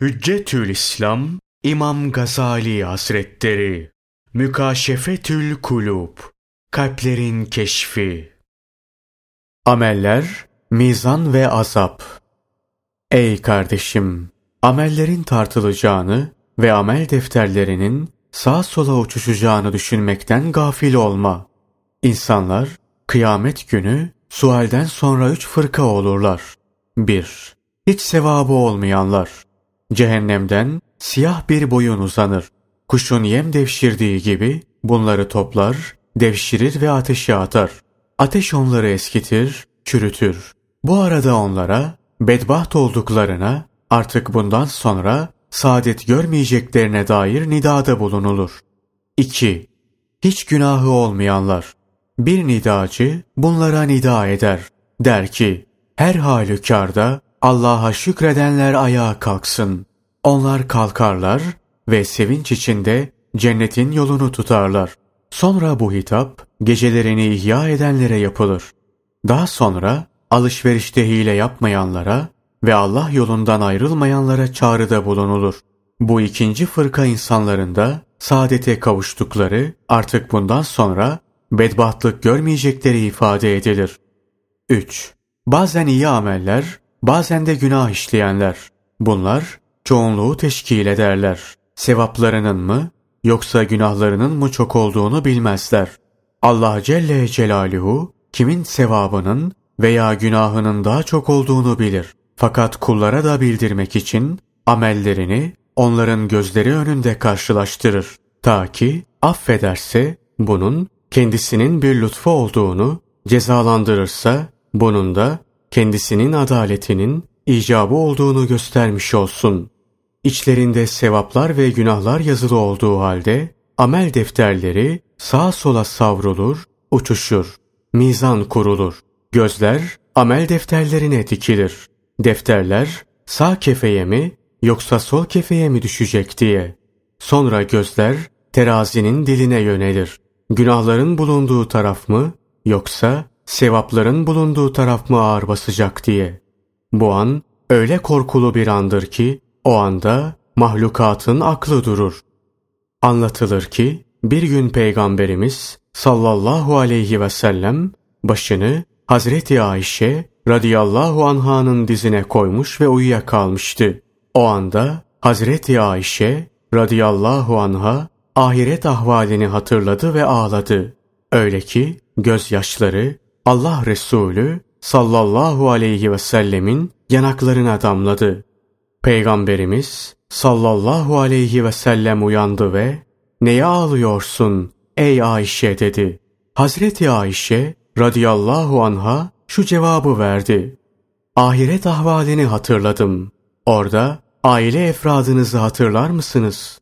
Hüccetül İslam İmam Gazali Hazretleri Mükaşefetül Kulub Kalplerin Keşfi Ameller, Mizan ve Azap Ey kardeşim! Amellerin tartılacağını ve amel defterlerinin sağa sola uçuşacağını düşünmekten gafil olma. İnsanlar kıyamet günü sualden sonra üç fırka olurlar. 1. Hiç sevabı olmayanlar. Cehennemden siyah bir boyun uzanır. Kuşun yem devşirdiği gibi bunları toplar, devşirir ve ateşe atar. Ateş onları eskitir, çürütür. Bu arada onlara bedbaht olduklarına artık bundan sonra saadet görmeyeceklerine dair nidada bulunulur. 2. Hiç günahı olmayanlar. Bir nidacı bunlara nida eder. Der ki, her halükarda Allah'a şükredenler ayağa kalksın. Onlar kalkarlar ve sevinç içinde cennetin yolunu tutarlar. Sonra bu hitap gecelerini ihya edenlere yapılır. Daha sonra alışverişte hile yapmayanlara ve Allah yolundan ayrılmayanlara çağrıda bulunulur. Bu ikinci fırka insanlarında saadete kavuştukları artık bundan sonra bedbahtlık görmeyecekleri ifade edilir. 3. Bazen iyi ameller Bazen de günah işleyenler. Bunlar çoğunluğu teşkil ederler. Sevaplarının mı yoksa günahlarının mı çok olduğunu bilmezler. Allah Celle Celaluhu kimin sevabının veya günahının daha çok olduğunu bilir. Fakat kullara da bildirmek için amellerini onların gözleri önünde karşılaştırır. Ta ki affederse bunun kendisinin bir lütfu olduğunu, cezalandırırsa bunun da kendisinin adaletinin icabı olduğunu göstermiş olsun. İçlerinde sevaplar ve günahlar yazılı olduğu halde amel defterleri sağa sola savrulur, uçuşur. Mizan kurulur. Gözler amel defterlerine dikilir. Defterler sağ kefeye mi yoksa sol kefeye mi düşecek diye. Sonra gözler terazinin diline yönelir. Günahların bulunduğu taraf mı yoksa sevapların bulunduğu taraf mı ağır basacak diye. Bu an öyle korkulu bir andır ki o anda mahlukatın aklı durur. Anlatılır ki bir gün Peygamberimiz sallallahu aleyhi ve sellem başını Hazreti Ayşe radıyallahu anhanın dizine koymuş ve uyuyakalmıştı. O anda Hazreti Ayşe radıyallahu anha ahiret ahvalini hatırladı ve ağladı. Öyle ki gözyaşları Allah Resulü sallallahu aleyhi ve sellemin yanaklarına damladı. Peygamberimiz sallallahu aleyhi ve sellem uyandı ve ''Neye ağlıyorsun ey Ayşe?'' dedi. Hazreti Ayşe radıyallahu anha şu cevabı verdi. Ahiret ahvalini hatırladım. Orada aile efradınızı hatırlar mısınız?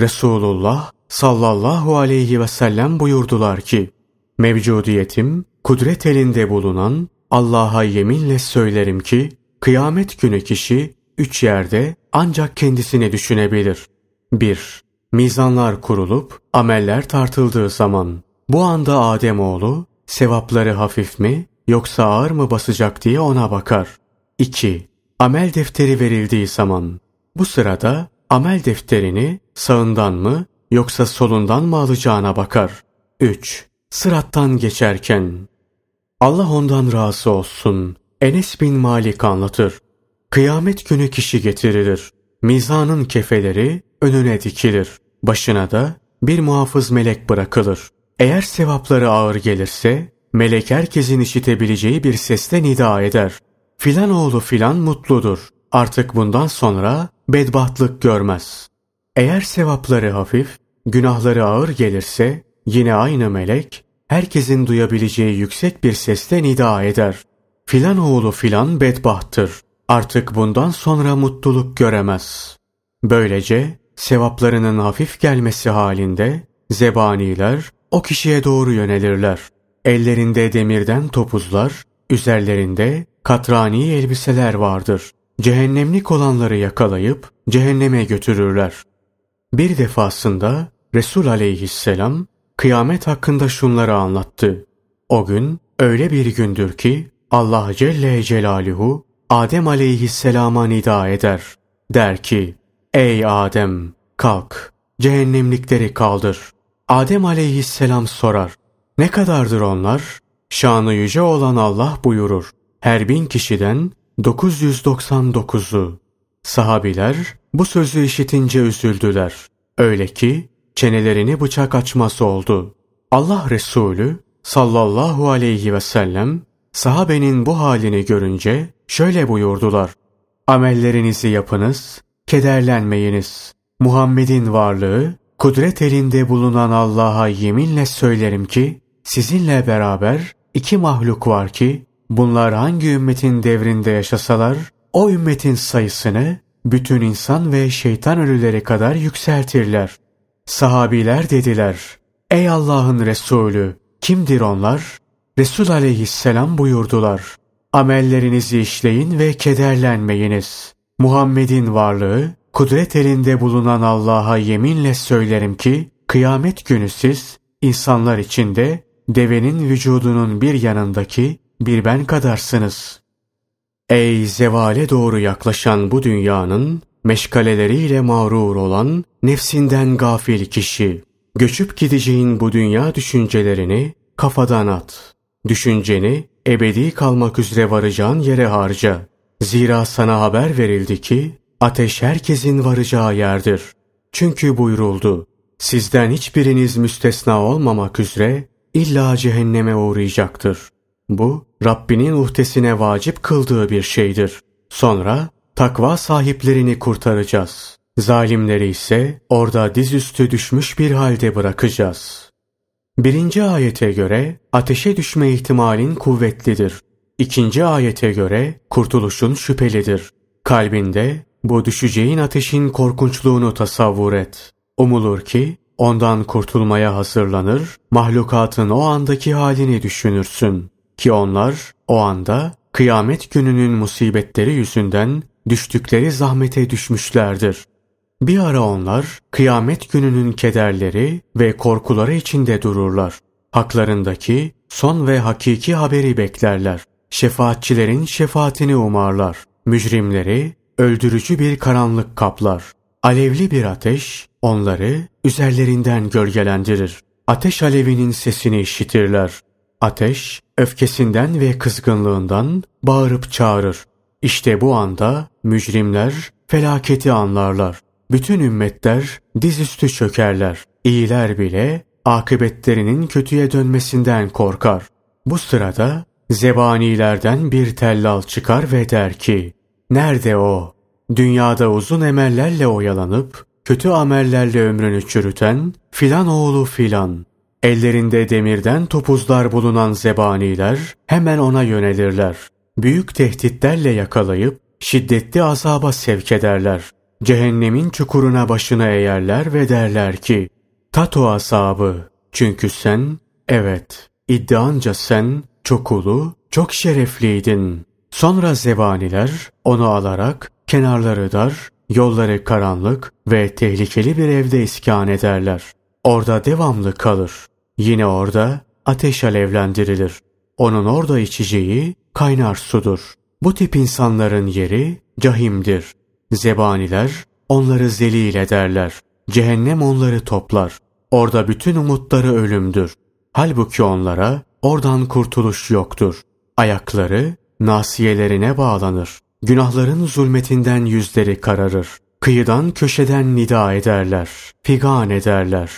Resulullah sallallahu aleyhi ve sellem buyurdular ki, mevcudiyetim kudret elinde bulunan Allah'a yeminle söylerim ki kıyamet günü kişi üç yerde ancak kendisini düşünebilir. 1. Mizanlar kurulup ameller tartıldığı zaman bu anda Ademoğlu sevapları hafif mi yoksa ağır mı basacak diye ona bakar. 2. Amel defteri verildiği zaman bu sırada amel defterini sağından mı yoksa solundan mı alacağına bakar. 3. Sırattan geçerken Allah ondan razı olsun. Enes bin Malik anlatır. Kıyamet günü kişi getirilir. Mizanın kefeleri önüne dikilir. Başına da bir muhafız melek bırakılır. Eğer sevapları ağır gelirse melek herkesin işitebileceği bir sesle nida eder. Filan oğlu filan mutludur. Artık bundan sonra bedbahtlık görmez. Eğer sevapları hafif, günahları ağır gelirse yine aynı melek herkesin duyabileceği yüksek bir sesle nida eder. Filan oğlu filan bedbahttır. Artık bundan sonra mutluluk göremez. Böylece sevaplarının hafif gelmesi halinde zebaniler o kişiye doğru yönelirler. Ellerinde demirden topuzlar, üzerlerinde katrani elbiseler vardır. Cehennemlik olanları yakalayıp cehenneme götürürler. Bir defasında Resul aleyhisselam kıyamet hakkında şunları anlattı. O gün öyle bir gündür ki Allah Celle Celaluhu Adem aleyhisselama nida eder. Der ki, ey Adem kalk, cehennemlikleri kaldır. Adem aleyhisselam sorar, ne kadardır onlar? Şanı yüce olan Allah buyurur. Her bin kişiden 999'u. Sahabiler bu sözü işitince üzüldüler. Öyle ki çenelerini bıçak açması oldu. Allah Resulü sallallahu aleyhi ve sellem sahabenin bu halini görünce şöyle buyurdular. Amellerinizi yapınız, kederlenmeyiniz. Muhammed'in varlığı, kudret elinde bulunan Allah'a yeminle söylerim ki, sizinle beraber iki mahluk var ki, bunlar hangi ümmetin devrinde yaşasalar, o ümmetin sayısını bütün insan ve şeytan ölüleri kadar yükseltirler. Sahabiler dediler, ey Allah'ın Resulü, kimdir onlar? Resul aleyhisselam buyurdular, amellerinizi işleyin ve kederlenmeyiniz. Muhammed'in varlığı, kudret elinde bulunan Allah'a yeminle söylerim ki, kıyamet günü siz, insanlar içinde, devenin vücudunun bir yanındaki bir ben kadarsınız. Ey zevale doğru yaklaşan bu dünyanın, meşgaleleriyle mağrur olan, nefsinden gafil kişi, göçüp gideceğin bu dünya düşüncelerini kafadan at. Düşünceni ebedi kalmak üzere varacağın yere harca. Zira sana haber verildi ki ateş herkesin varacağı yerdir. Çünkü buyuruldu. Sizden hiçbiriniz müstesna olmamak üzere illa cehenneme uğrayacaktır. Bu Rabbinin uhdesine vacip kıldığı bir şeydir. Sonra takva sahiplerini kurtaracağız. Zalimleri ise orada dizüstü düşmüş bir halde bırakacağız. Birinci ayete göre ateşe düşme ihtimalin kuvvetlidir. İkinci ayete göre kurtuluşun şüphelidir. Kalbinde bu düşeceğin ateşin korkunçluğunu tasavvur et. Umulur ki ondan kurtulmaya hazırlanır, mahlukatın o andaki halini düşünürsün. Ki onlar o anda kıyamet gününün musibetleri yüzünden düştükleri zahmete düşmüşlerdir. Bir ara onlar kıyamet gününün kederleri ve korkuları içinde dururlar. Haklarındaki son ve hakiki haberi beklerler. Şefaatçilerin şefaatini umarlar. Mücrimleri öldürücü bir karanlık kaplar. Alevli bir ateş onları üzerlerinden gölgelendirir. Ateş alevinin sesini işitirler. Ateş öfkesinden ve kızgınlığından bağırıp çağırır. İşte bu anda mücrimler felaketi anlarlar. Bütün ümmetler dizüstü çökerler. İyiler bile akıbetlerinin kötüye dönmesinden korkar. Bu sırada zebanilerden bir tellal çıkar ve der ki, Nerede o? Dünyada uzun emellerle oyalanıp, kötü amellerle ömrünü çürüten filan oğlu filan. Ellerinde demirden topuzlar bulunan zebaniler hemen ona yönelirler. Büyük tehditlerle yakalayıp şiddetli azaba sevk ederler. Cehennemin çukuruna başına eğerler ve derler ki, tat o azabı. Çünkü sen, evet, iddianca sen çok ulu, çok şerefliydin. Sonra zebaniler onu alarak kenarları dar, yolları karanlık ve tehlikeli bir evde iskan ederler. Orada devamlı kalır. Yine orada ateş alevlendirilir. Onun orada içeceği kaynar sudur. Bu tip insanların yeri cahimdir. Zebaniler onları zelil ederler. Cehennem onları toplar. Orada bütün umutları ölümdür. Halbuki onlara oradan kurtuluş yoktur. Ayakları nasiyelerine bağlanır. Günahların zulmetinden yüzleri kararır. Kıyıdan köşeden nida ederler. Figan ederler.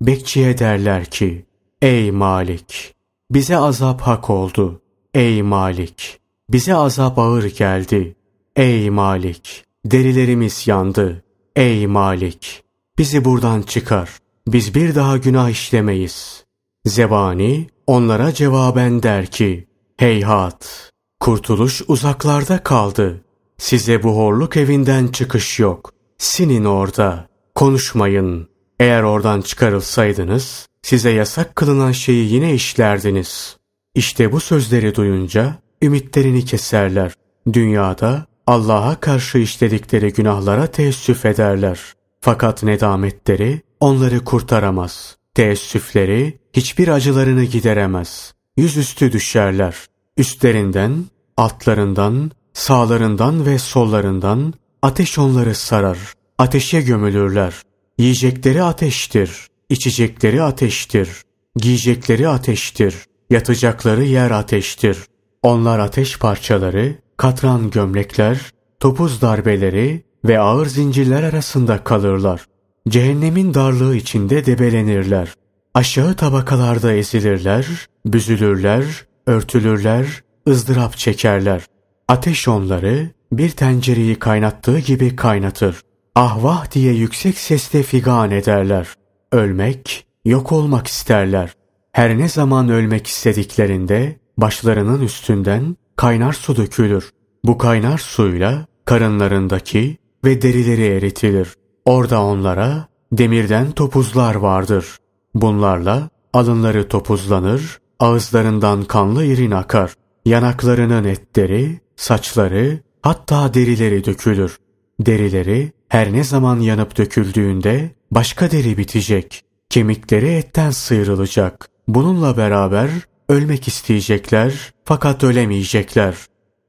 Bekçiye derler ki, Ey Malik! Bize azap hak oldu. Ey Malik! Bize azap ağır geldi. Ey Malik! Derilerimiz yandı. Ey Malik! Bizi buradan çıkar. Biz bir daha günah işlemeyiz. Zebani onlara cevaben der ki, Heyhat! Kurtuluş uzaklarda kaldı. Size bu horluk evinden çıkış yok. Sinin orada. Konuşmayın. Eğer oradan çıkarılsaydınız, size yasak kılınan şeyi yine işlerdiniz. İşte bu sözleri duyunca ümitlerini keserler. Dünyada Allah'a karşı işledikleri günahlara teessüf ederler. Fakat nedametleri onları kurtaramaz. Teessüfleri hiçbir acılarını gideremez. Yüzüstü düşerler. Üstlerinden, altlarından, sağlarından ve sollarından Ateş onları sarar. Ateşe gömülürler. Yiyecekleri ateştir. içecekleri ateştir. Giyecekleri ateştir. Yatacakları yer ateştir. Onlar ateş parçaları, katran gömlekler, topuz darbeleri ve ağır zincirler arasında kalırlar. Cehennemin darlığı içinde debelenirler. Aşağı tabakalarda ezilirler, büzülürler, örtülürler, ızdırap çekerler. Ateş onları bir tencereyi kaynattığı gibi kaynatır. Ahvah diye yüksek sesle figan ederler. Ölmek, yok olmak isterler. Her ne zaman ölmek istediklerinde başlarının üstünden kaynar su dökülür. Bu kaynar suyla karınlarındaki ve derileri eritilir. Orada onlara demirden topuzlar vardır. Bunlarla alınları topuzlanır, ağızlarından kanlı irin akar. Yanaklarının etleri, saçları, hatta derileri dökülür. Derileri her ne zaman yanıp döküldüğünde başka deri bitecek. Kemikleri etten sıyrılacak. Bununla beraber ölmek isteyecekler fakat ölemeyecekler.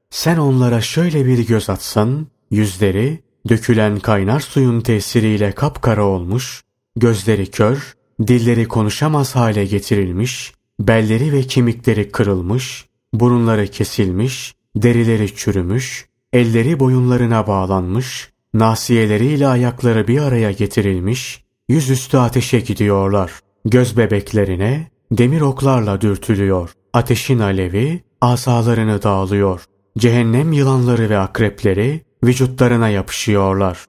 Sen onlara şöyle bir göz atsan, yüzleri dökülen kaynar suyun tesiriyle kapkara olmuş, gözleri kör, dilleri konuşamaz hale getirilmiş, belleri ve kemikleri kırılmış, burunları kesilmiş, derileri çürümüş, elleri boyunlarına bağlanmış, nasiyeleriyle ayakları bir araya getirilmiş, yüzüstü ateşe gidiyorlar. Göz bebeklerine demir oklarla dürtülüyor. Ateşin alevi asalarını dağılıyor. Cehennem yılanları ve akrepleri vücutlarına yapışıyorlar.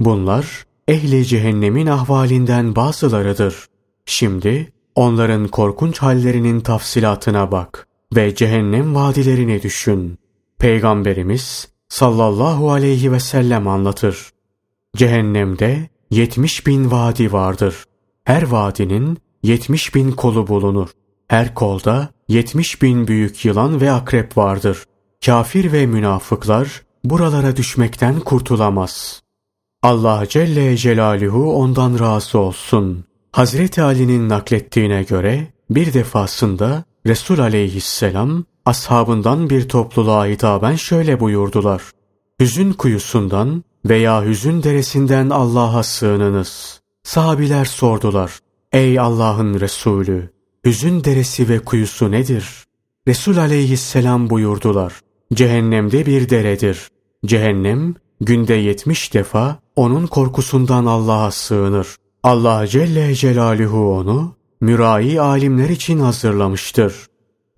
Bunlar ehli cehennemin ahvalinden bazılarıdır. Şimdi onların korkunç hallerinin tafsilatına bak ve cehennem vadilerini düşün. Peygamberimiz sallallahu aleyhi ve sellem anlatır. Cehennemde yetmiş bin vadi vardır. Her vadinin yetmiş bin kolu bulunur. Her kolda yetmiş bin büyük yılan ve akrep vardır. Kafir ve münafıklar buralara düşmekten kurtulamaz. Allah Celle Celaluhu ondan razı olsun. Hazreti Ali'nin naklettiğine göre bir defasında Resul aleyhisselam ashabından bir topluluğa hitaben şöyle buyurdular. Hüzün kuyusundan veya hüzün deresinden Allah'a sığınınız. Sahabiler sordular. Ey Allah'ın Resulü! Hüzün deresi ve kuyusu nedir? Resul aleyhisselam buyurdular. Cehennemde bir deredir. Cehennem günde yetmiş defa onun korkusundan Allah'a sığınır. Allah Celle Celaluhu onu mürai alimler için hazırlamıştır.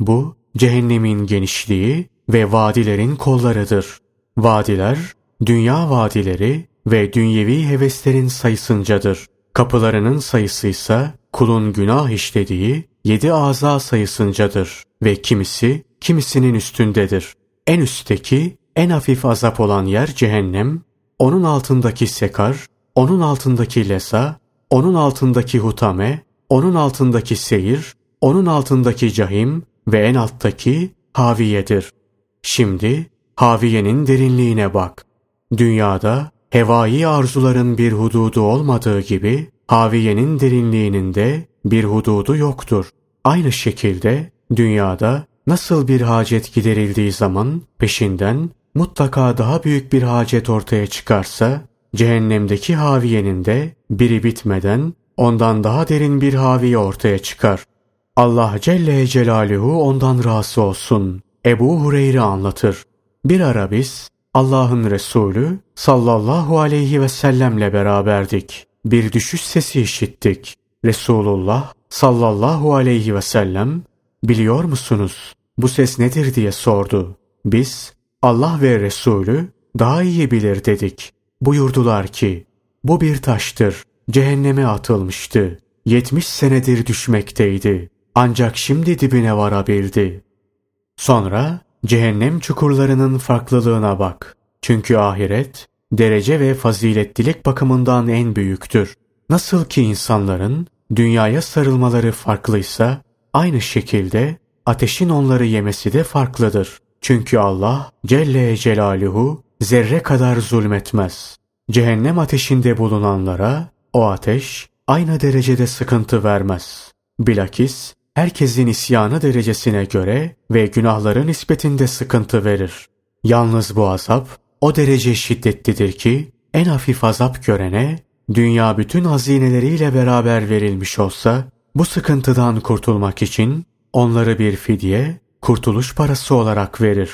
Bu cehennemin genişliği ve vadilerin kollarıdır. Vadiler, dünya vadileri ve dünyevi heveslerin sayısıncadır. Kapılarının sayısı ise kulun günah işlediği yedi aza sayısıncadır ve kimisi kimisinin üstündedir. En üstteki en hafif azap olan yer cehennem, onun altındaki sekar, onun altındaki lesa, onun altındaki hutame, onun altındaki seyir, onun altındaki cahim ve en alttaki haviyedir. Şimdi haviyenin derinliğine bak. Dünyada hevai arzuların bir hududu olmadığı gibi haviyenin derinliğinin de bir hududu yoktur. Aynı şekilde dünyada nasıl bir hacet giderildiği zaman peşinden mutlaka daha büyük bir hacet ortaya çıkarsa cehennemdeki haviyenin de biri bitmeden ondan daha derin bir haviye ortaya çıkar. Allah Celle Celaluhu ondan razı olsun. Ebu Hureyre anlatır. Bir ara biz Allah'ın Resulü sallallahu aleyhi ve sellemle beraberdik. Bir düşüş sesi işittik. Resulullah sallallahu aleyhi ve sellem biliyor musunuz bu ses nedir diye sordu. Biz Allah ve Resulü daha iyi bilir dedik. Buyurdular ki bu bir taştır. Cehenneme atılmıştı. Yetmiş senedir düşmekteydi. Ancak şimdi dibine varabildi. Sonra cehennem çukurlarının farklılığına bak. Çünkü ahiret derece ve faziletlilik bakımından en büyüktür. Nasıl ki insanların dünyaya sarılmaları farklıysa aynı şekilde ateşin onları yemesi de farklıdır. Çünkü Allah Celle Celaluhu zerre kadar zulmetmez. Cehennem ateşinde bulunanlara o ateş aynı derecede sıkıntı vermez. Bilakis herkesin isyanı derecesine göre ve günahları nispetinde sıkıntı verir. Yalnız bu azap o derece şiddetlidir ki en hafif azap görene dünya bütün hazineleriyle beraber verilmiş olsa bu sıkıntıdan kurtulmak için onları bir fidye, kurtuluş parası olarak verir.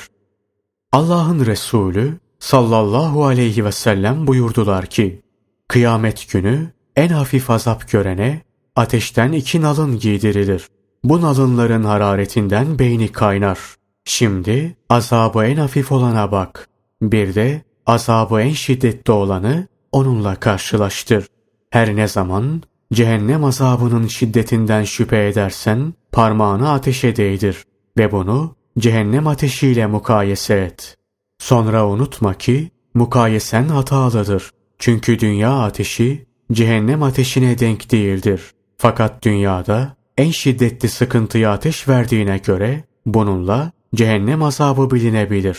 Allah'ın Resulü sallallahu aleyhi ve sellem buyurdular ki, Kıyamet günü en hafif azap görene ateşten iki nalın giydirilir. Bu nalınların hararetinden beyni kaynar. Şimdi azabı en hafif olana bak. Bir de azabı en şiddetli olanı onunla karşılaştır. Her ne zaman cehennem azabının şiddetinden şüphe edersen parmağını ateşe değdir ve bunu cehennem ateşiyle mukayese et. Sonra unutma ki mukayesen hatalıdır. Çünkü dünya ateşi cehennem ateşine denk değildir. Fakat dünyada en şiddetli sıkıntıya ateş verdiğine göre bununla cehennem azabı bilinebilir.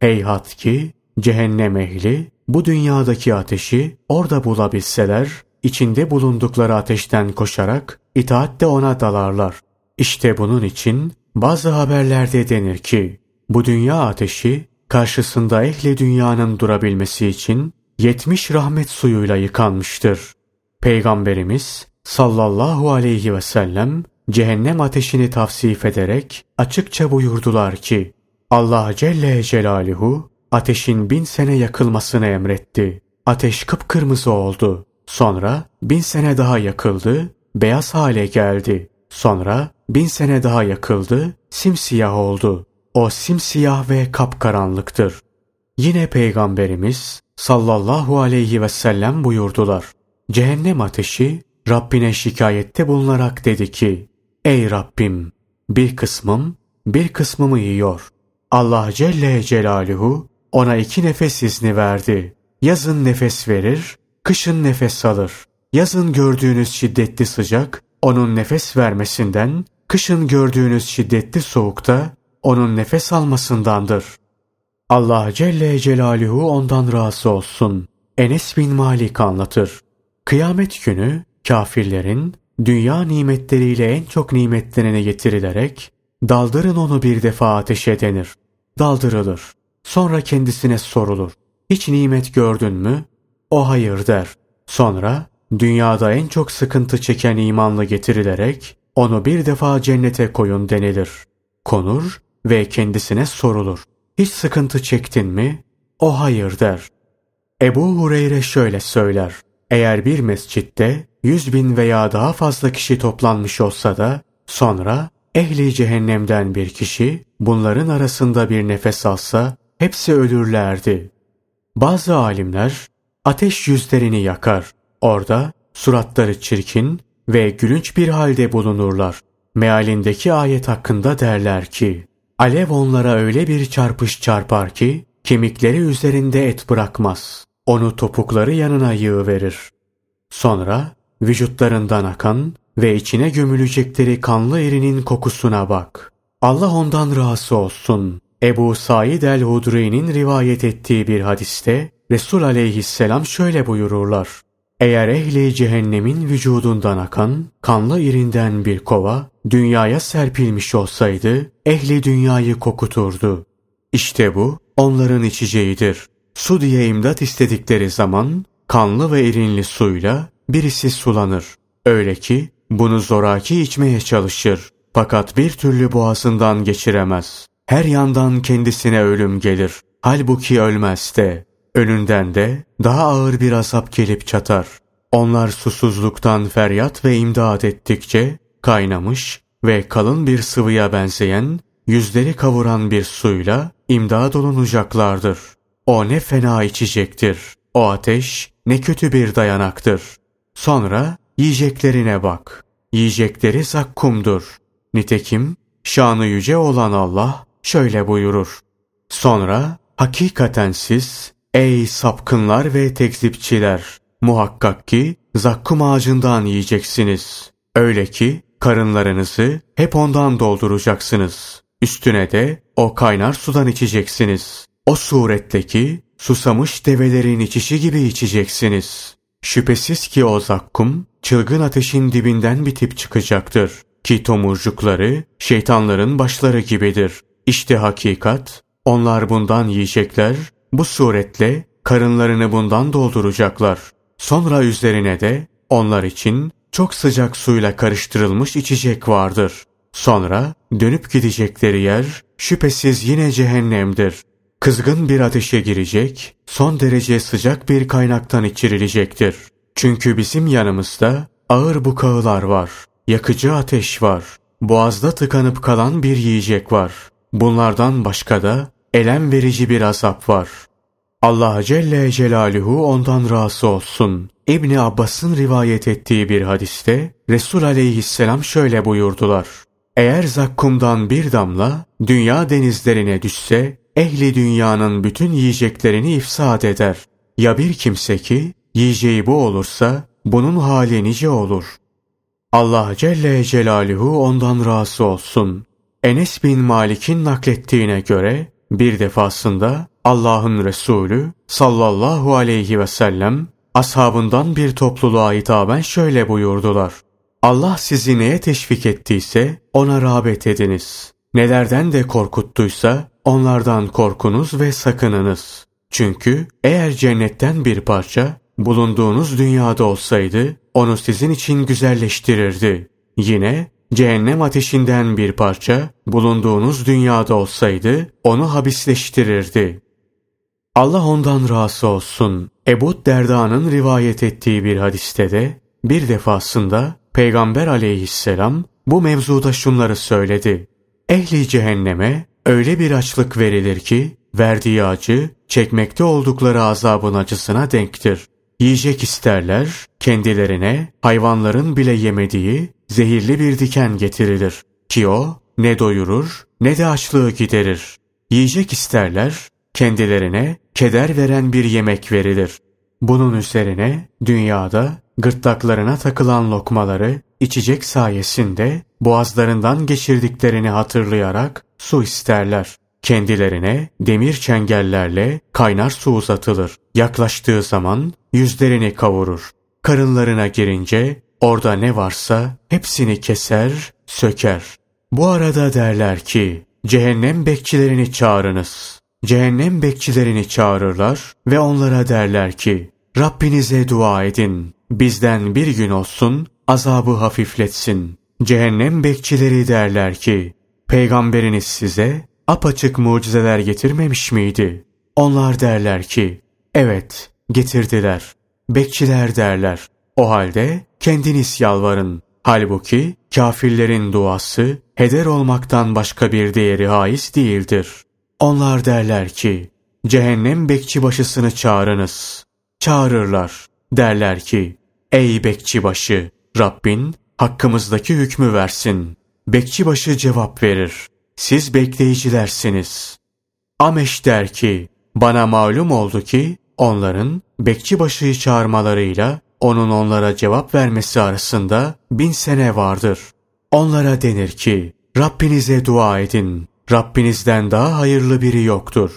Heyhat ki cehennem ehli bu dünyadaki ateşi orada bulabilseler içinde bulundukları ateşten koşarak itaatte ona dalarlar. İşte bunun için bazı haberlerde denir ki bu dünya ateşi karşısında ehli dünyanın durabilmesi için yetmiş rahmet suyuyla yıkanmıştır. Peygamberimiz sallallahu aleyhi ve sellem cehennem ateşini tavsif ederek açıkça buyurdular ki Allah Celle Celaluhu ateşin bin sene yakılmasını emretti. Ateş kıpkırmızı oldu. Sonra bin sene daha yakıldı, beyaz hale geldi. Sonra bin sene daha yakıldı, simsiyah oldu. O simsiyah ve kapkaranlıktır. Yine Peygamberimiz sallallahu aleyhi ve sellem buyurdular. Cehennem ateşi Rabbine şikayette bulunarak dedi ki, Ey Rabbim! Bir kısmım, bir kısmımı yiyor. Allah Celle Celaluhu ona iki nefes izni verdi. Yazın nefes verir, kışın nefes alır. Yazın gördüğünüz şiddetli sıcak, onun nefes vermesinden, kışın gördüğünüz şiddetli soğukta, onun nefes almasındandır. Allah Celle Celaluhu ondan razı olsun. Enes bin Malik anlatır. Kıyamet günü kafirlerin dünya nimetleriyle en çok nimetlerine getirilerek daldırın onu bir defa ateşe denir. Daldırılır. Sonra kendisine sorulur. Hiç nimet gördün mü? O hayır der. Sonra dünyada en çok sıkıntı çeken imanlı getirilerek onu bir defa cennete koyun denilir. Konur ve kendisine sorulur. Hiç sıkıntı çektin mi? O hayır der. Ebu Hureyre şöyle söyler. Eğer bir mescitte yüz bin veya daha fazla kişi toplanmış olsa da sonra ehli cehennemden bir kişi bunların arasında bir nefes alsa hepsi ölürlerdi. Bazı alimler ateş yüzlerini yakar. Orada suratları çirkin ve gülünç bir halde bulunurlar. Mealindeki ayet hakkında derler ki, Alev onlara öyle bir çarpış çarpar ki, kemikleri üzerinde et bırakmaz. Onu topukları yanına yığıverir. Sonra vücutlarından akan ve içine gömülecekleri kanlı erinin kokusuna bak. Allah ondan razı olsun. Ebu Said el-Hudri'nin rivayet ettiği bir hadiste Resul aleyhisselam şöyle buyururlar. Eğer ehli cehennemin vücudundan akan kanlı irinden bir kova dünyaya serpilmiş olsaydı ehli dünyayı kokuturdu. İşte bu onların içeceğidir. Su diye imdat istedikleri zaman kanlı ve irinli suyla birisi sulanır. Öyle ki bunu zoraki içmeye çalışır. Fakat bir türlü boğazından geçiremez. Her yandan kendisine ölüm gelir. Halbuki ölmez de. Önünden de daha ağır bir azap gelip çatar. Onlar susuzluktan feryat ve imdad ettikçe kaynamış ve kalın bir sıvıya benzeyen, yüzleri kavuran bir suyla imdad olunacaklardır. O ne fena içecektir. O ateş ne kötü bir dayanaktır. Sonra yiyeceklerine bak. Yiyecekleri zakkumdur. Nitekim şanı yüce olan Allah şöyle buyurur. Sonra hakikaten siz ey sapkınlar ve tekzipçiler muhakkak ki zakkum ağacından yiyeceksiniz. Öyle ki karınlarınızı hep ondan dolduracaksınız. Üstüne de o kaynar sudan içeceksiniz. O suretteki susamış develerin içişi gibi içeceksiniz. Şüphesiz ki o zakkum çılgın ateşin dibinden bitip çıkacaktır. Ki tomurcukları şeytanların başları gibidir. İşte hakikat, onlar bundan yiyecekler Bu suretle karınlarını bundan dolduracaklar. Sonra üzerine de onlar için çok sıcak suyla karıştırılmış içecek vardır. Sonra dönüp gidecekleri yer şüphesiz yine cehennemdir. Kızgın bir ateşe girecek, son derece sıcak bir kaynaktan içirilecektir. Çünkü bizim yanımızda ağır bukağılar var, yakıcı ateş var, boğazda tıkanıp kalan bir yiyecek var. Bunlardan başka da elem verici bir azap var. Allah Celle Celaluhu ondan razı olsun. İbni Abbas'ın rivayet ettiği bir hadiste Resul aleyhisselam şöyle buyurdular. Eğer zakkumdan bir damla dünya denizlerine düşse ehli dünyanın bütün yiyeceklerini ifsad eder. Ya bir kimse ki yiyeceği bu olursa bunun hali nice olur. Allah Celle Celaluhu ondan razı olsun. Enes bin Malik'in naklettiğine göre bir defasında Allah'ın Resulü sallallahu aleyhi ve sellem ashabından bir topluluğa hitaben şöyle buyurdular. Allah sizi neye teşvik ettiyse ona rağbet ediniz. Nelerden de korkuttuysa onlardan korkunuz ve sakınınız. Çünkü eğer cennetten bir parça bulunduğunuz dünyada olsaydı onu sizin için güzelleştirirdi. Yine cehennem ateşinden bir parça bulunduğunuz dünyada olsaydı onu habisleştirirdi. Allah ondan razı olsun. Ebu Derda'nın rivayet ettiği bir hadiste de bir defasında Peygamber aleyhisselam bu mevzuda şunları söyledi. Ehli cehenneme öyle bir açlık verilir ki verdiği acı çekmekte oldukları azabın acısına denktir. Yiyecek isterler, kendilerine hayvanların bile yemediği zehirli bir diken getirilir. Ki o ne doyurur ne de açlığı giderir. Yiyecek isterler, kendilerine keder veren bir yemek verilir. Bunun üzerine dünyada gırtlaklarına takılan lokmaları içecek sayesinde boğazlarından geçirdiklerini hatırlayarak su isterler. Kendilerine demir çengellerle kaynar su uzatılır. Yaklaştığı zaman yüzlerini kavurur. Karınlarına girince orada ne varsa hepsini keser, söker. Bu arada derler ki cehennem bekçilerini çağırınız. Cehennem bekçilerini çağırırlar ve onlara derler ki Rabbinize dua edin. Bizden bir gün olsun azabı hafifletsin. Cehennem bekçileri derler ki Peygamberiniz size apaçık mucizeler getirmemiş miydi? Onlar derler ki evet getirdiler. Bekçiler derler o halde kendiniz yalvarın. Halbuki kafirlerin duası heder olmaktan başka bir değeri haiz değildir. Onlar derler ki, cehennem bekçi başısını çağırınız. Çağırırlar. Derler ki, ey bekçi başı, Rabbin hakkımızdaki hükmü versin. Bekçi başı cevap verir. Siz bekleyicilersiniz. Ameş der ki, bana malum oldu ki, onların bekçi başıyı çağırmalarıyla onun onlara cevap vermesi arasında bin sene vardır. Onlara denir ki, Rabbinize dua edin. Rabbinizden daha hayırlı biri yoktur.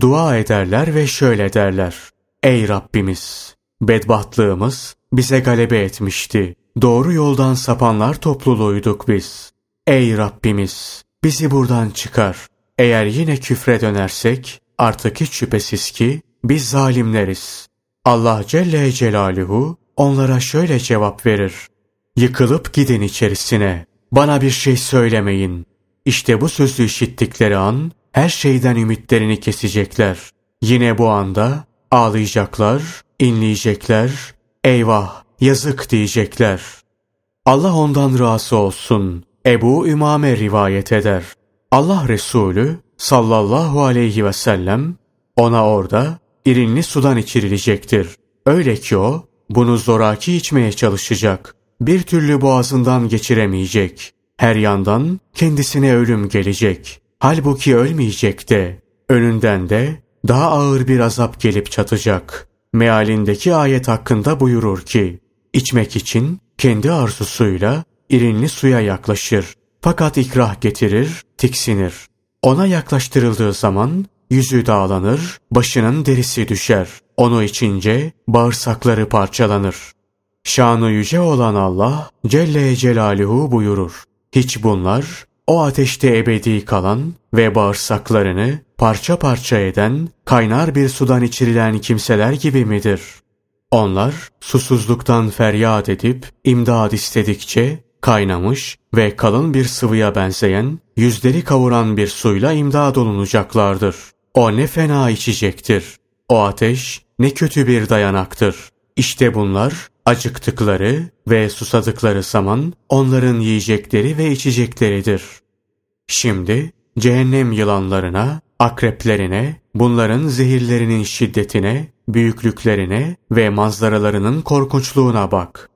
Dua ederler ve şöyle derler. Ey Rabbimiz! Bedbahtlığımız bize galebe etmişti. Doğru yoldan sapanlar topluluğuyduk biz. Ey Rabbimiz! Bizi buradan çıkar. Eğer yine küfre dönersek artık hiç şüphesiz ki biz zalimleriz. Allah Celle Celaluhu onlara şöyle cevap verir. Yıkılıp gidin içerisine. Bana bir şey söylemeyin. İşte bu sözü işittikleri an her şeyden ümitlerini kesecekler. Yine bu anda ağlayacaklar, inleyecekler, eyvah, yazık diyecekler. Allah ondan razı olsun. Ebu Ümame rivayet eder. Allah Resulü sallallahu aleyhi ve sellem ona orada irinli sudan içirilecektir. Öyle ki o bunu zoraki içmeye çalışacak. Bir türlü boğazından geçiremeyecek. Her yandan kendisine ölüm gelecek. Halbuki ölmeyecek de. Önünden de daha ağır bir azap gelip çatacak. Mealindeki ayet hakkında buyurur ki, içmek için kendi arzusuyla irinli suya yaklaşır. Fakat ikrah getirir, tiksinir. Ona yaklaştırıldığı zaman yüzü dağlanır, başının derisi düşer. Onu içince bağırsakları parçalanır. Şanı yüce olan Allah Celle Celaluhu buyurur. Hiç bunlar o ateşte ebedi kalan ve bağırsaklarını parça parça eden, kaynar bir sudan içirilen kimseler gibi midir? Onlar susuzluktan feryat edip imdad istedikçe kaynamış ve kalın bir sıvıya benzeyen, yüzleri kavuran bir suyla imdad olunacaklardır. O ne fena içecektir. O ateş ne kötü bir dayanaktır. İşte bunlar acıktıkları ve susadıkları zaman onların yiyecekleri ve içecekleridir. Şimdi cehennem yılanlarına, akreplerine, bunların zehirlerinin şiddetine, büyüklüklerine ve manzaralarının korkunçluğuna bak.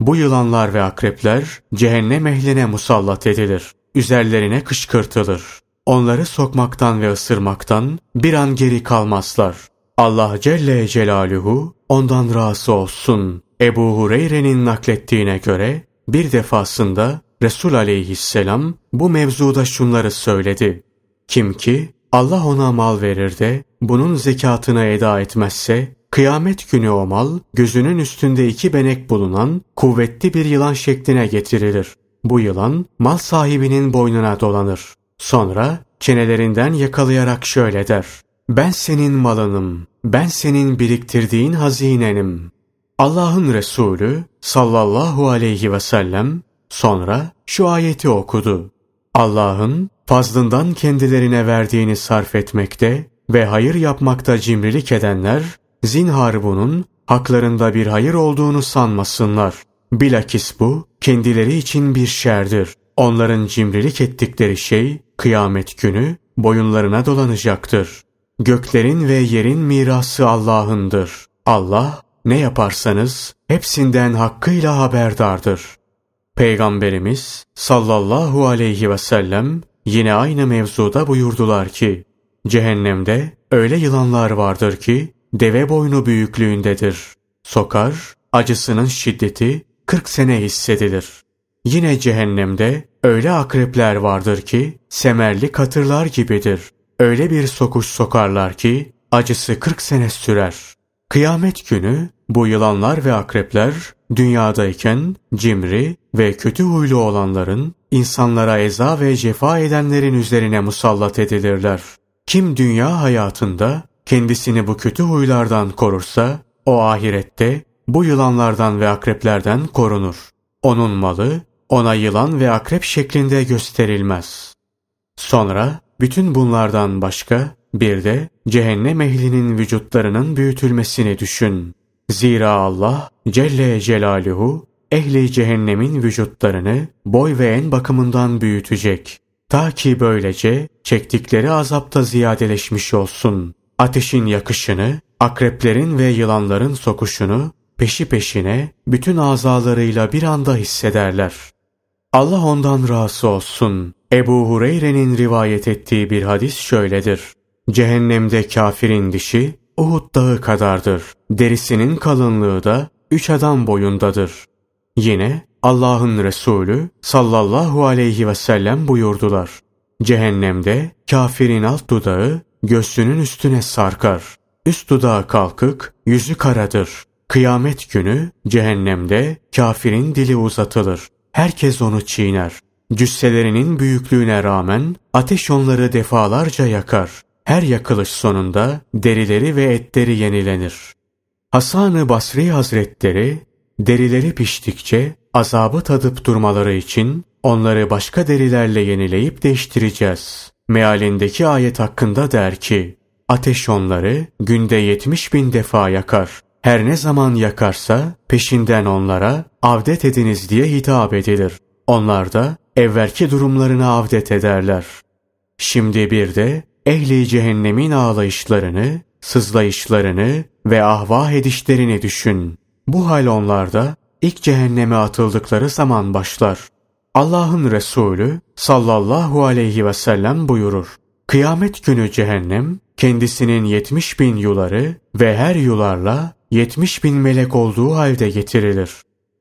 Bu yılanlar ve akrepler cehennem ehline musallat edilir. Üzerlerine kışkırtılır. Onları sokmaktan ve ısırmaktan bir an geri kalmazlar. Allah Celle Celaluhu ondan razı olsun. Ebu Hureyre'nin naklettiğine göre bir defasında Resul aleyhisselam bu mevzuda şunları söyledi. Kim ki Allah ona mal verir de bunun zekatını eda etmezse kıyamet günü o mal gözünün üstünde iki benek bulunan kuvvetli bir yılan şekline getirilir. Bu yılan mal sahibinin boynuna dolanır. Sonra çenelerinden yakalayarak şöyle der. Ben senin malınım, ben senin biriktirdiğin hazinenim. Allah'ın Resulü sallallahu aleyhi ve sellem sonra şu ayeti okudu. Allah'ın fazlından kendilerine verdiğini sarf etmekte ve hayır yapmakta cimrilik edenler, zinhar bunun haklarında bir hayır olduğunu sanmasınlar. Bilakis bu kendileri için bir şerdir. Onların cimrilik ettikleri şey kıyamet günü boyunlarına dolanacaktır. Göklerin ve yerin mirası Allah'ındır. Allah ne yaparsanız hepsinden hakkıyla haberdardır. Peygamberimiz sallallahu aleyhi ve sellem yine aynı mevzuda buyurdular ki, cehennemde öyle yılanlar vardır ki deve boynu büyüklüğündedir. Sokar, acısının şiddeti 40 sene hissedilir. Yine cehennemde öyle akrepler vardır ki semerli katırlar gibidir. Öyle bir sokuş sokarlar ki acısı 40 sene sürer. Kıyamet günü bu yılanlar ve akrepler dünyadayken cimri ve kötü huylu olanların insanlara eza ve cefa edenlerin üzerine musallat edilirler. Kim dünya hayatında kendisini bu kötü huylardan korursa o ahirette bu yılanlardan ve akreplerden korunur. Onun malı ona yılan ve akrep şeklinde gösterilmez. Sonra bütün bunlardan başka bir de cehennem ehlinin vücutlarının büyütülmesini düşün. Zira Allah Celle Celaluhu ehli cehennemin vücutlarını boy ve en bakımından büyütecek. Ta ki böylece çektikleri azapta ziyadeleşmiş olsun. Ateşin yakışını, akreplerin ve yılanların sokuşunu peşi peşine bütün azalarıyla bir anda hissederler. Allah ondan razı olsun. Ebu Hureyre'nin rivayet ettiği bir hadis şöyledir. Cehennemde kafirin dişi Uhud dağı kadardır. Derisinin kalınlığı da üç adam boyundadır. Yine Allah'ın Resulü sallallahu aleyhi ve sellem buyurdular. Cehennemde kafirin alt dudağı göğsünün üstüne sarkar. Üst dudağı kalkık, yüzü karadır. Kıyamet günü cehennemde kafirin dili uzatılır. Herkes onu çiğner. Cüsselerinin büyüklüğüne rağmen ateş onları defalarca yakar. Her yakılış sonunda derileri ve etleri yenilenir. Hasan-ı Basri Hazretleri derileri piştikçe azabı tadıp durmaları için onları başka derilerle yenileyip değiştireceğiz. Mealindeki ayet hakkında der ki, ateş onları günde yetmiş bin defa yakar. Her ne zaman yakarsa peşinden onlara avdet ediniz diye hitap edilir. Onlar da evvelki durumlarını avdet ederler. Şimdi bir de ehli cehennemin ağlayışlarını, sızlayışlarını ve ahvah edişlerini düşün. Bu hal onlarda ilk cehenneme atıldıkları zaman başlar. Allah'ın Resulü sallallahu aleyhi ve sellem buyurur. Kıyamet günü cehennem kendisinin yetmiş bin yuları ve her yularla yetmiş bin melek olduğu halde getirilir.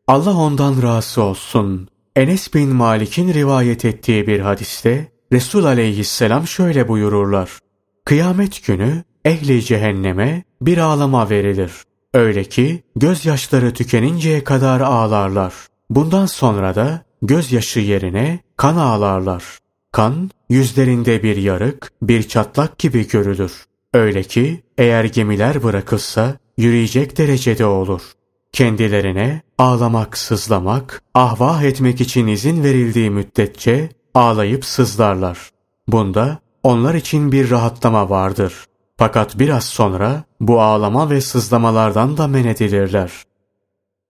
Allah ondan razı olsun. Enes bin Malik'in rivayet ettiği bir hadiste Resul aleyhisselam şöyle buyururlar. Kıyamet günü ehli cehenneme bir ağlama verilir. Öyle ki gözyaşları tükeninceye kadar ağlarlar. Bundan sonra da gözyaşı yerine kan ağlarlar. kan yüzlerinde bir yarık, bir çatlak gibi görülür. Öyle ki eğer gemiler bırakılsa yürüyecek derecede olur. Kendilerine ağlamak, sızlamak, ahvah etmek için izin verildiği müddetçe ağlayıp sızlarlar. Bunda onlar için bir rahatlama vardır. Fakat biraz sonra bu ağlama ve sızlamalardan da men edilirler.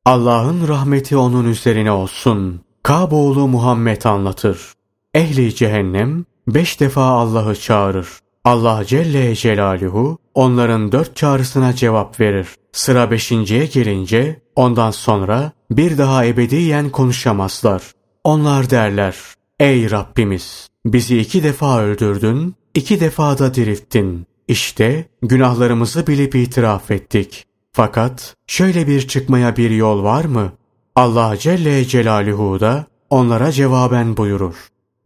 Allah'ın rahmeti onun üzerine olsun. Kaboğlu Muhammed anlatır. Ehli cehennem beş defa Allah'ı çağırır. Allah Celle Celaluhu onların dört çağrısına cevap verir. Sıra beşinciye gelince ondan sonra bir daha ebediyen konuşamazlar. Onlar derler, Ey Rabbimiz! Bizi iki defa öldürdün, iki defa da dirilttin. İşte günahlarımızı bilip itiraf ettik. Fakat şöyle bir çıkmaya bir yol var mı? Allah Celle Celaluhu da onlara cevaben buyurur.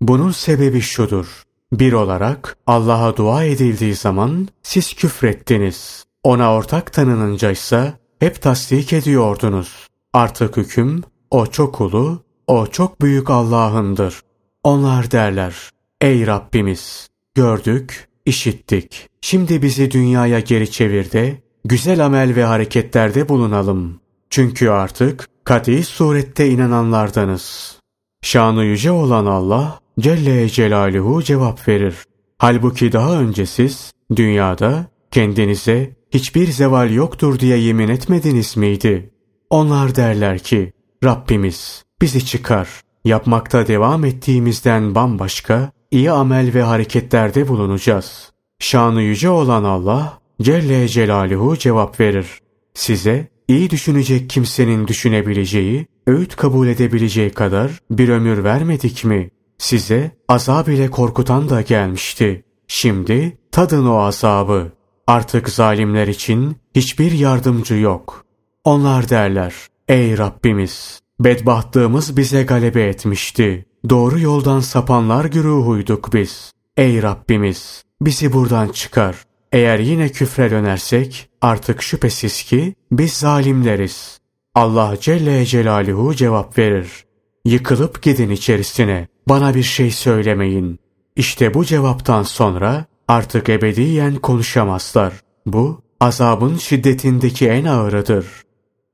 Bunun sebebi şudur. Bir olarak Allah'a dua edildiği zaman siz küfrettiniz. Ona ortak tanınınca ise hep tasdik ediyordunuz. Artık hüküm o çok ulu, o çok büyük Allah'ındır. Onlar derler, ey Rabbimiz, gördük, işittik. Şimdi bizi dünyaya geri çevir de, güzel amel ve hareketlerde bulunalım. Çünkü artık kat'i surette inananlardanız. Şanı yüce olan Allah, Celle Celaluhu cevap verir. Halbuki daha önce siz, dünyada kendinize hiçbir zeval yoktur diye yemin etmediniz miydi? Onlar derler ki, Rabbimiz bizi çıkar. Yapmakta devam ettiğimizden bambaşka iyi amel ve hareketlerde bulunacağız. Şanı yüce olan Allah Celle Celaluhu cevap verir. Size iyi düşünecek kimsenin düşünebileceği, öğüt kabul edebileceği kadar bir ömür vermedik mi? Size azab ile korkutan da gelmişti. Şimdi tadın o azabı. Artık zalimler için hiçbir yardımcı yok. Onlar derler, ey Rabbimiz, bedbahtlığımız bize galebe etmişti. Doğru yoldan sapanlar güruhuyduk biz. Ey Rabbimiz, bizi buradan çıkar. Eğer yine küfre dönersek artık şüphesiz ki biz zalimleriz. Allah Celle Celaluhu cevap verir. Yıkılıp gidin içerisine. Bana bir şey söylemeyin. İşte bu cevaptan sonra artık ebediyen konuşamazlar. Bu azabın şiddetindeki en ağırıdır.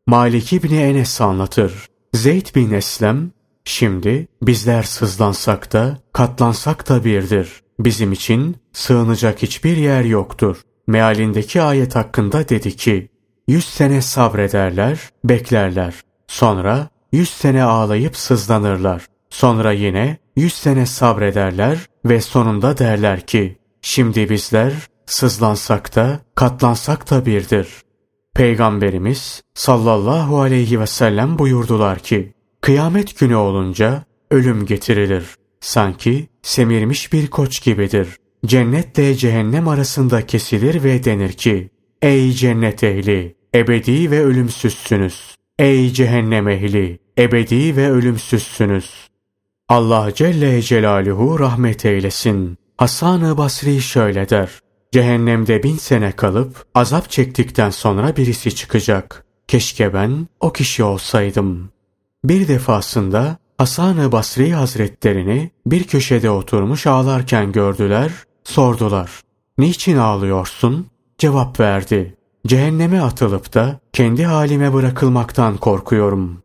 Malik İbni Enes anlatır. Zeyd bin Eslem, şimdi bizler sızlansak da katlansak da birdir. Bizim için sığınacak hiçbir yer yoktur. Mealindeki ayet hakkında dedi ki, yüz sene sabrederler, beklerler. Sonra yüz sene ağlayıp sızlanırlar. Sonra yine yüz sene sabrederler ve sonunda derler ki, şimdi bizler sızlansak da katlansak da birdir. Peygamberimiz sallallahu aleyhi ve sellem buyurdular ki, kıyamet günü olunca ölüm getirilir. Sanki semirmiş bir koç gibidir. Cennetle cehennem arasında kesilir ve denir ki, Ey cennet ehli, ebedi ve ölümsüzsünüz. Ey cehennem ehli, ebedi ve ölümsüzsünüz. Allah Celle Celaluhu rahmet eylesin. Hasan-ı Basri şöyle der. Cehennemde bin sene kalıp azap çektikten sonra birisi çıkacak. Keşke ben o kişi olsaydım. Bir defasında Hasan-ı Basri Hazretlerini bir köşede oturmuş ağlarken gördüler, sordular. Niçin ağlıyorsun? Cevap verdi. Cehenneme atılıp da kendi halime bırakılmaktan korkuyorum.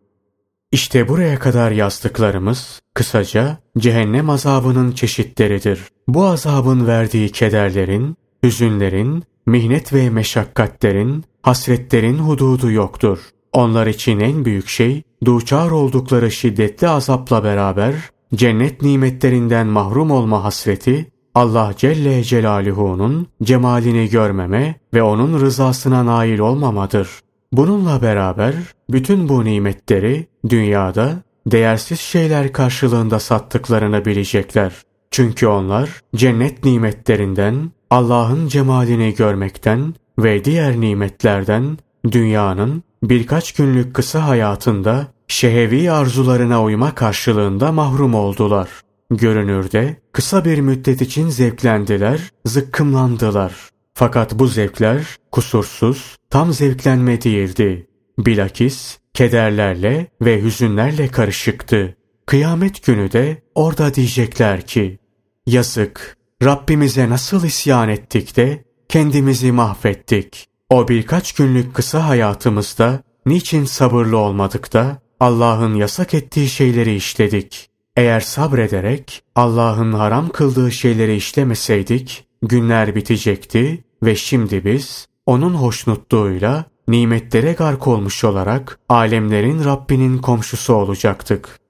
İşte buraya kadar yazdıklarımız kısaca cehennem azabının çeşitleridir. Bu azabın verdiği kederlerin, hüzünlerin, mihnet ve meşakkatlerin, hasretlerin hududu yoktur. Onlar için en büyük şey, duçar oldukları şiddetli azapla beraber cennet nimetlerinden mahrum olma hasreti, Allah Celle Celaluhu'nun cemalini görmeme ve onun rızasına nail olmamadır. Bununla beraber bütün bu nimetleri dünyada değersiz şeyler karşılığında sattıklarını bilecekler. Çünkü onlar cennet nimetlerinden, Allah'ın cemalini görmekten ve diğer nimetlerden dünyanın birkaç günlük kısa hayatında şehevi arzularına uyma karşılığında mahrum oldular. Görünürde kısa bir müddet için zevklendiler, zıkkımlandılar. Fakat bu zevkler kusursuz, tam zevklenme değildi. Bilakis kederlerle ve hüzünlerle karışıktı. Kıyamet günü de orada diyecekler ki, Yazık, Rabbimize nasıl isyan ettik de kendimizi mahvettik. O birkaç günlük kısa hayatımızda niçin sabırlı olmadık da Allah'ın yasak ettiği şeyleri işledik. Eğer sabrederek Allah'ın haram kıldığı şeyleri işlemeseydik günler bitecekti ve şimdi biz onun hoşnutluğuyla nimetlere gark olmuş olarak alemlerin Rabbinin komşusu olacaktık.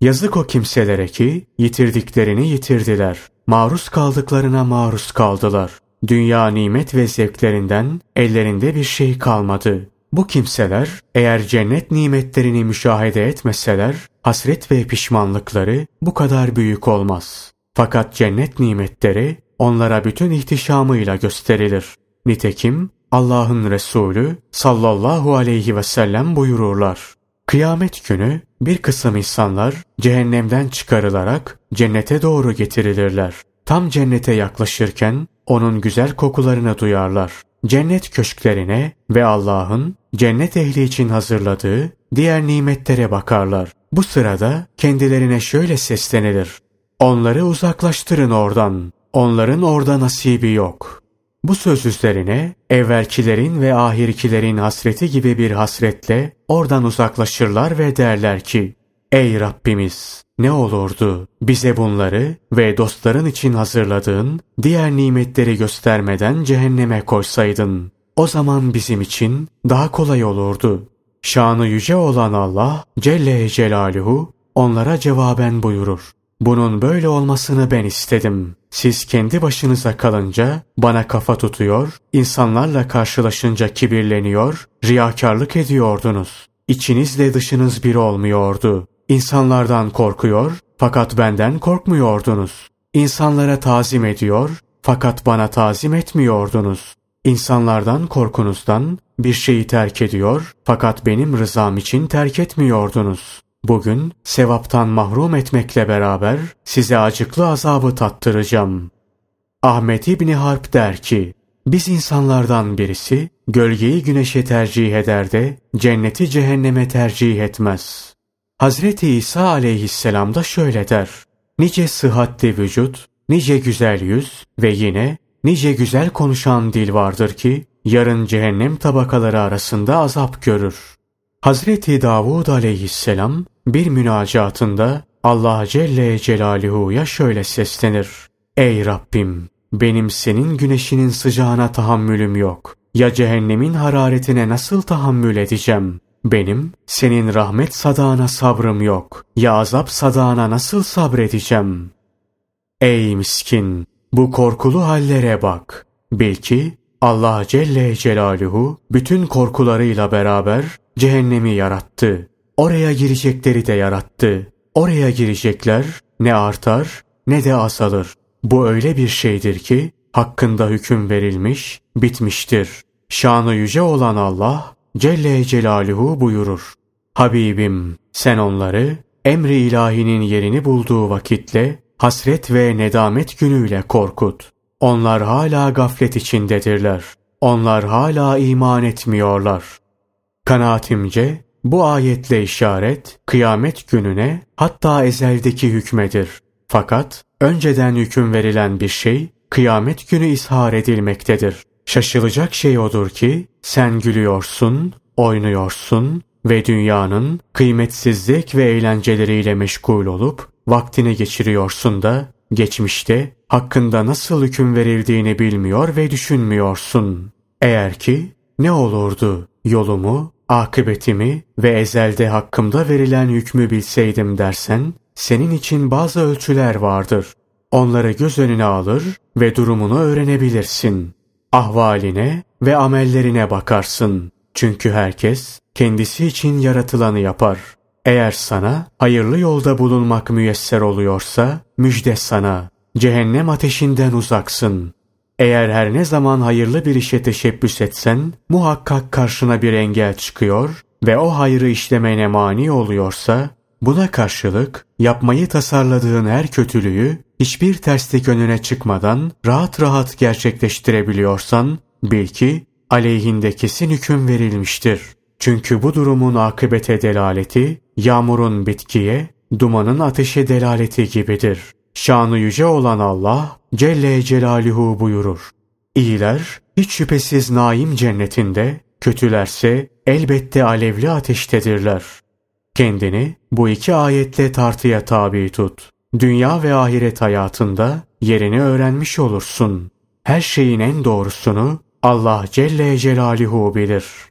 Yazık o kimselere ki yitirdiklerini yitirdiler. Maruz kaldıklarına maruz kaldılar. Dünya nimet ve zevklerinden ellerinde bir şey kalmadı. Bu kimseler eğer cennet nimetlerini müşahede etmeseler hasret ve pişmanlıkları bu kadar büyük olmaz. Fakat cennet nimetleri onlara bütün ihtişamıyla gösterilir. Nitekim Allah'ın Resulü sallallahu aleyhi ve sellem buyururlar. Kıyamet günü bir kısım insanlar cehennemden çıkarılarak cennete doğru getirilirler. Tam cennete yaklaşırken onun güzel kokularını duyarlar. Cennet köşklerine ve Allah'ın cennet ehli için hazırladığı diğer nimetlere bakarlar. Bu sırada kendilerine şöyle seslenilir. Onları uzaklaştırın oradan. Onların orada nasibi yok. Bu söz üzerine evvelkilerin ve ahirkilerin hasreti gibi bir hasretle oradan uzaklaşırlar ve derler ki Ey Rabbimiz! Ne olurdu bize bunları ve dostların için hazırladığın diğer nimetleri göstermeden cehenneme koysaydın. O zaman bizim için daha kolay olurdu. Şanı yüce olan Allah Celle Celaluhu onlara cevaben buyurur. Bunun böyle olmasını ben istedim. Siz kendi başınıza kalınca bana kafa tutuyor, insanlarla karşılaşınca kibirleniyor, riyakarlık ediyordunuz. İçinizle dışınız bir olmuyordu. İnsanlardan korkuyor fakat benden korkmuyordunuz. İnsanlara tazim ediyor fakat bana tazim etmiyordunuz. İnsanlardan korkunuzdan bir şeyi terk ediyor fakat benim rızam için terk etmiyordunuz. Bugün sevaptan mahrum etmekle beraber size acıklı azabı tattıracağım. Ahmet İbni Harp der ki, biz insanlardan birisi gölgeyi güneşe tercih eder de cenneti cehenneme tercih etmez. Hazreti İsa aleyhisselam da şöyle der. Nice sıhhatli vücut, nice güzel yüz ve yine nice güzel konuşan dil vardır ki yarın cehennem tabakaları arasında azap görür. Hazreti Davud aleyhisselam bir münacatında Allah Celle Celaluhu'ya şöyle seslenir. Ey Rabbim! Benim senin güneşinin sıcağına tahammülüm yok. Ya cehennemin hararetine nasıl tahammül edeceğim? Benim senin rahmet sadağına sabrım yok. Ya azap sadağına nasıl sabredeceğim? Ey miskin! Bu korkulu hallere bak. Bil ki Allah Celle Celaluhu bütün korkularıyla beraber cehennemi yarattı. Oraya girecekleri de yarattı. Oraya girecekler ne artar ne de azalır. Bu öyle bir şeydir ki hakkında hüküm verilmiş, bitmiştir. Şanı yüce olan Allah Celle Celaluhu buyurur. Habibim sen onları emri ilahinin yerini bulduğu vakitle hasret ve nedamet günüyle korkut. Onlar hala gaflet içindedirler. Onlar hala iman etmiyorlar. Kanaatimce bu ayetle işaret kıyamet gününe hatta ezeldeki hükmedir. Fakat önceden hüküm verilen bir şey kıyamet günü ishar edilmektedir. Şaşılacak şey odur ki sen gülüyorsun, oynuyorsun ve dünyanın kıymetsizlik ve eğlenceleriyle meşgul olup vaktini geçiriyorsun da geçmişte hakkında nasıl hüküm verildiğini bilmiyor ve düşünmüyorsun. Eğer ki ne olurdu yolumu, akıbetimi ve ezelde hakkımda verilen hükmü bilseydim dersen senin için bazı ölçüler vardır. Onları göz önüne alır ve durumunu öğrenebilirsin. Ahvaline ve amellerine bakarsın. Çünkü herkes kendisi için yaratılanı yapar. Eğer sana hayırlı yolda bulunmak müyesser oluyorsa müjde sana. Cehennem ateşinden uzaksın. Eğer her ne zaman hayırlı bir işe teşebbüs etsen muhakkak karşına bir engel çıkıyor ve o hayrı işlemene mani oluyorsa buna karşılık yapmayı tasarladığın her kötülüğü hiçbir terslik önüne çıkmadan rahat rahat gerçekleştirebiliyorsan bil ki aleyhinde kesin hüküm verilmiştir. Çünkü bu durumun akıbete delaleti yağmurun bitkiye, dumanın ateşe delaleti gibidir. Şanı yüce olan Allah Celle Celaluhu buyurur. İyiler hiç şüphesiz naim cennetinde, kötülerse elbette alevli ateştedirler. Kendini bu iki ayetle tartıya tabi tut. Dünya ve ahiret hayatında yerini öğrenmiş olursun. Her şeyin en doğrusunu Allah Celle Celaluhu bilir.''